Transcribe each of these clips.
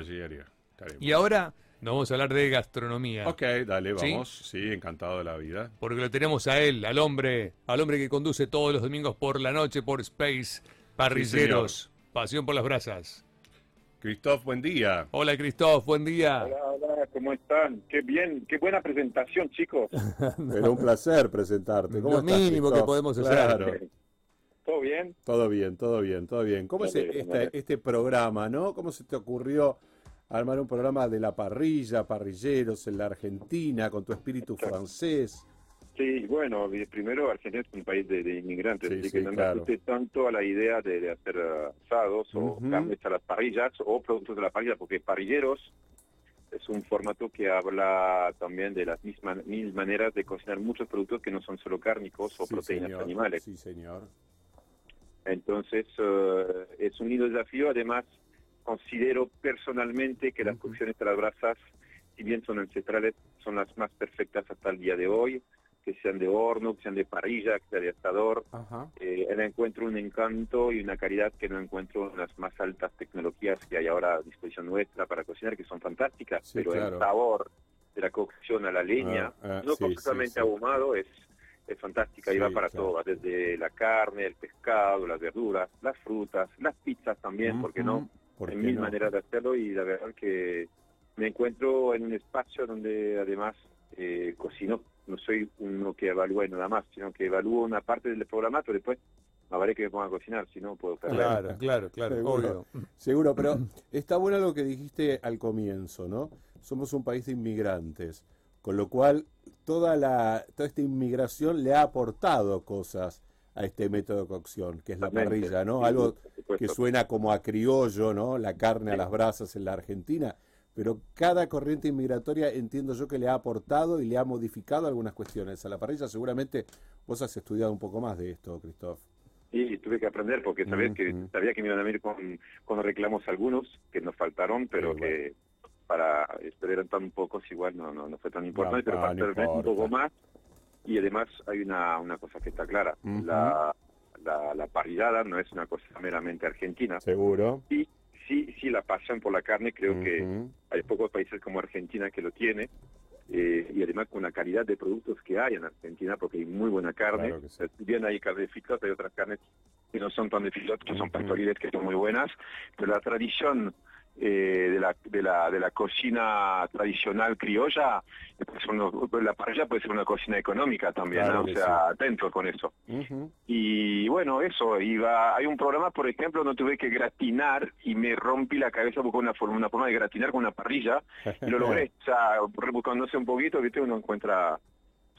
Estaremos. Y ahora nos vamos a hablar de gastronomía. Ok, dale, vamos. ¿Sí? encantado de la vida. Porque lo tenemos a él, al hombre, al hombre que conduce todos los domingos por la noche por Space Parrilleros. Pasión por las brasas. Cristóf, buen día. Hola Cristóf, buen día. Hola, hola, ¿cómo están? Qué bien, qué buena presentación, chicos. Pero un placer presentarte. ¿Cómo Lo estás, mínimo que Christoph? podemos hacer. Claro. ¿Todo bien? Todo bien, todo bien, todo bien. ¿Cómo es este, este programa, no? ¿Cómo se te ocurrió armar un programa de la parrilla, parrilleros en la Argentina, con tu espíritu francés? Sí, bueno, primero Argentina es un país de, de inmigrantes, Sí, así sí, que no claro. me tanto a la idea de, de hacer eh, asados o Ujú. carnes a las parrillas o productos de la parrilla, porque parrilleros es un formato que habla también de las mismas mil maneras de cocinar muchos productos que no son solo cárnicos o Sí, proteínas señor. animales. Sí, señor. Entonces, eh, es un lindo desafío. Además, considero personalmente que las cocciones a las brasas, si bien son ancestrales, son las más perfectas hasta el día de hoy, que sean de horno, que sean de parrilla, que sean de asador. Eh, le encuentro un encanto y una calidad que no encuentro en las más altas tecnologías que hay ahora a disposición nuestra para cocinar, que son fantásticas, Sí, pero claro. el sabor de la cocción a la leña, Ah, ah, no sí, completamente sí. ahumado, es, es fantástica y Sí, va para claro. todo, desde la carne, el pescado, las verduras, las frutas, las pizzas también, ¿por qué no? Ujú. ¿Por Hay qué mil no? maneras de hacerlo y la verdad que me encuentro en un espacio donde además eh, cocino, no soy uno que evalúe nada más, sino que evalúo una parte del programa, pero después me vale que me ponga a cocinar, si no puedo perder. Claro, claro, claro, Seguro. obvio. Seguro, pero está bueno lo que dijiste al comienzo, ¿no? Somos un país de inmigrantes, con lo cual toda la toda esta inmigración le ha aportado cosas a este método de cocción, que es la parrilla, ¿no? Sí, Algo que suena como a criollo, ¿no? La carne a las brasas en la Argentina, pero cada corriente inmigratoria entiendo yo que le ha aportado y le ha modificado algunas cuestiones a la parrilla. Seguramente vos has estudiado un poco más de esto, Cristóf. Y tuve que aprender porque sabés que sabía que me iban a venir con, con reclamos algunos que nos faltaron, pero Sí, que para pero eran tan pocos igual no no, no fue tan importante, No, pero para saber un poco más. Y además hay una, una cosa que está clara, Ujú. la, la, la parrillada no es una cosa meramente argentina. Seguro. Sí, sí, sí, la pasión por la carne creo que Ujú. hay pocos países como Argentina que lo tiene. eh, y además con la calidad de productos que hay en Argentina, porque hay muy buena carne. Claro que sí. Si bien hay carne de feedlot, hay otras carnes que no son tan de feedlot, que son pastoriles, que son muy buenas. Pero la tradición eh, de, la, de, la, de la cocina tradicional criolla, uno- la parrilla puede ser una cocina económica también, Claro ¿no? o sea, sí. atento con eso. Y bueno, eso, iba, hay un programa, por ejemplo, no tuve que gratinar y me rompí la cabeza buscando una forma, una forma de gratinar con una parrilla y lo logré. O sea, rebuscándose un poquito, viste, uno encuentra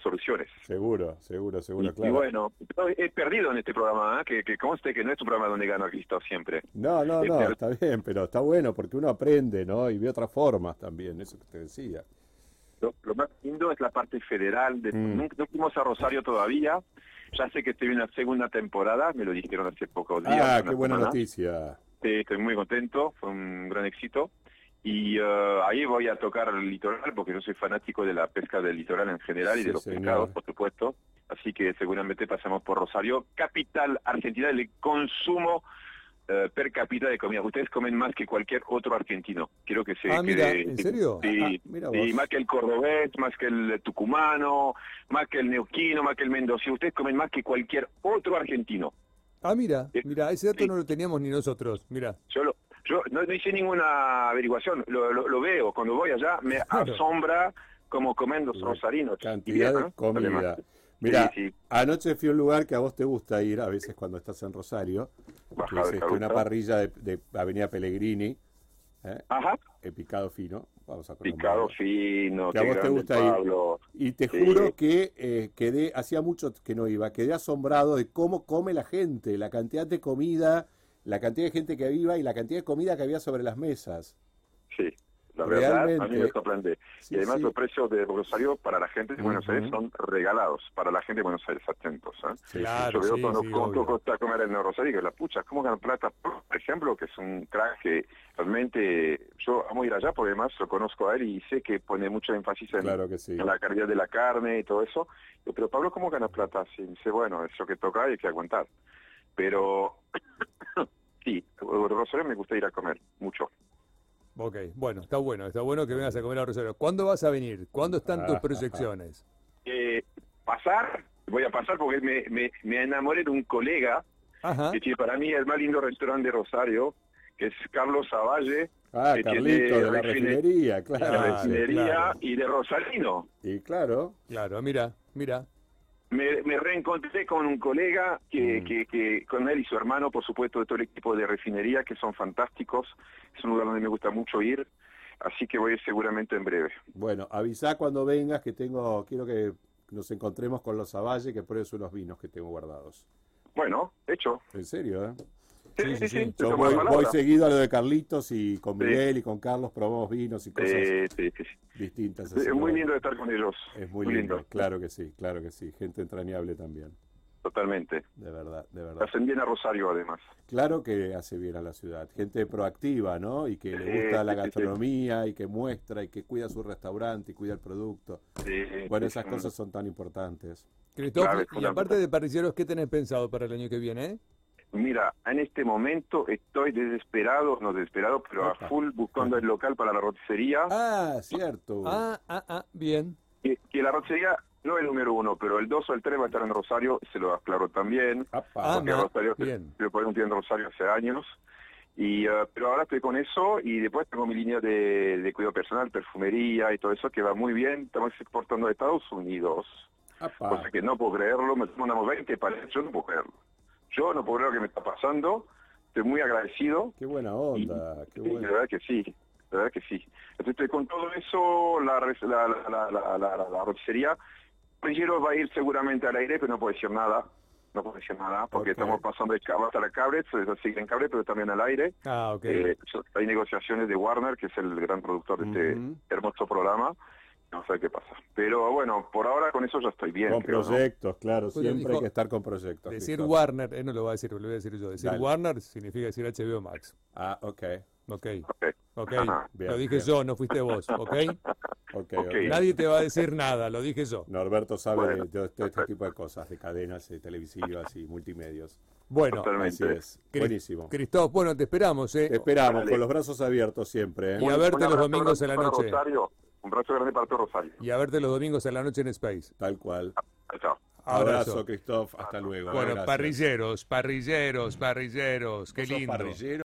soluciones. Seguro, seguro, seguro, y, y claro. bueno, he perdido en este programa, ¿eh? que, que conste que no es un programa donde gano Cristo siempre. No, no, Eh, no, está bien, pero está bueno porque uno aprende, ¿no? Y ve otras formas también, eso que te decía. Lo, lo más lindo es la parte federal. De, Mm. no, no fuimos a Rosario todavía. Ya sé que estoy en la segunda temporada, me lo dijeron hace pocos días. Ah, qué buena semana. noticia. Sí, estoy muy contento, fue un gran éxito. Y eh, ahí voy a tocar el litoral, porque yo soy fanático de la pesca del litoral en general y de los señor. pescados, por supuesto. Así que seguramente pasamos por Rosario, capital argentina del consumo eh, per cápita de comida. Ustedes comen más que cualquier otro argentino. Quiero que se Ah, mira, quede- ¿en serio? Sí, Ah, mira sí, vos. más que el cordobés, más que el tucumano, más que el neuquino, más que el mendocino. Ustedes comen más que cualquier otro argentino. Ah, mira, mira, ese dato Sí. no lo teníamos ni nosotros. Mira. Yo, lo- yo no, no hice ninguna averiguación, lo, lo- lo veo. Cuando voy allá me Claro. asombra como comen los La rosarinos. Cantidad bien, de ¿no? comida. Mira, Sí, sí. anoche fui a un lugar que a vos te gusta ir, a veces cuando estás en Rosario, que es este, una parrilla de, de Avenida Pellegrini, ¿eh? Ajá, Eh, picado fino, vamos a picado nombre. fino, Que a vos te gusta ir. Y te Sí. juro que eh, quedé, hacía mucho que no iba, quedé asombrado de cómo come la gente, la cantidad de comida, la cantidad de gente que iba y la cantidad de comida que había sobre las mesas. Sí, la verdad, a mí me sorprende. Sí, y además sí. los precios de Rosario para la gente de Buenos Aires son regalados, para la gente de Buenos Aires, atentos. ¿eh? Sí, Claro. Yo veo sí, cuando sí, cuánto obvio. cuesta comer en Rosario, que la pucha, ¿cómo ganan plata? Por ejemplo, que es un crack que realmente yo amo ir allá porque además lo conozco a él y sé que pone mucho énfasis en, Claro que sí. en la calidad de la carne y todo eso. Pero Pablo, ¿cómo gana plata? Sí, dice, bueno, es lo que toca y hay que aguantar. Pero sí, Rosario me gusta ir a comer mucho. Ok, bueno, está bueno, está bueno que vengas a comer a Rosario. ¿Cuándo vas a venir? ¿Cuándo están tus proyecciones? Eh, pasar, voy a pasar porque me, me, me enamoré de un colega Ajá. que tiene para mí el más lindo restaurante de Rosario, que es Carlos Zavalle, Ah, que Carlito, tiene de la refine- refinería, de claro. la Claro, refinería claro. y de Rosalino. Y claro, Claro, mira, mira. Me, me reencontré con un colega que, Mm. que, que con él y su hermano, por supuesto, de todo el equipo de refinería, que son fantásticos. Es un lugar donde me gusta mucho ir, así que voy a ir seguramente en breve. bueno, avisá cuando vengas que tengo, quiero que nos encontremos con los Zavalle, que pruebes unos vinos que tengo guardados. Bueno, hecho. En serio, ¿eh? Sí, Sí, sí, Yo voy, seguido a lo de Carlitos y con Sí. Miguel y con Carlos probamos vinos y cosas Sí, sí, sí. distintas. así Es muy lindo estar con ellos. Es muy lindo, claro que sí, claro que sí. Gente entrañable también, Totalmente. de verdad, de verdad. Hacen bien a Rosario, además. Claro que hace bien a la ciudad. Gente proactiva, ¿no? Y que le Sí, gusta la sí, sí, sí. gastronomía y que muestra y que cuida su restaurante y cuida el producto. Sí, Bueno, sí, esas sí. cosas son tan importantes. Cristóbal, Claro, y aparte de parrilleros, ¿qué tenés pensado para el año que viene? eh? Mira, en este momento estoy desesperado, no desesperado, pero Opa. a full buscando el local para la roticería. Ah, cierto. Ah, ah, ah, bien. Que, que la roticería no es el número uno, pero el dos o el tres va a estar en Rosario, se lo aclaro también. Apa. Porque no, Rosario, bien. por un en Rosario hace años. Y, eh, pero ahora estoy con eso y después tengo mi línea de, de cuidado personal, perfumería y todo eso que va muy bien. Estamos exportando a Estados Unidos, apa. cosa que no puedo creerlo. Me mandamos 20 paletas, yo no puedo creerlo. Yo no puedo creer lo que me está pasando. Estoy muy agradecido. Qué buena onda, qué Sí, bueno. La verdad que sí, la verdad que sí. Entonces, con todo eso, la, la, la, roticería, va a ir seguramente al aire, pero no puedo decir nada. No puedo decir nada, porque estamos pasando de hasta la Cabret, se sigue en Cabret, pero también al aire. Ah, ok. Eh, hay negociaciones de Warner, que es el gran productor de este hermoso programa. No sé qué pasa. Pero bueno, por ahora con eso ya estoy bien. Con creo, ¿no? proyectos, claro, siempre dijo- hay que estar con proyectos. decir. Warner, él no lo va a decir, lo voy a decir yo. Decir Dale. Warner significa decir HBO Max. Ah, ok, Ok, Ok. ok. Ajá. Bien, lo dije bien. yo, no fuiste vos, ok. ok, Ok. ok. Nadie te va a decir nada, lo dije yo. Norberto sabe Bueno. de, de todo este tipo de cosas, de cadenas eh, televisivas y multimedios. Bueno, Totalmente. Así es. Cri- Buenísimo. Cristóbal, bueno, te esperamos, ¿eh? Te esperamos Dale. con los brazos abiertos siempre. ¿eh? Y a verte los domingos a la noche. Rosario. Un abrazo grande para todo Rosario. Y a verte los domingos a la noche en Space. Tal cual. Chao. Abrazo. Abrazo, Cristóbal. Hasta luego. Bueno, Gracias. parrilleros, parrilleros, parrilleros. Qué ¿Vos sos lindo. parrillero?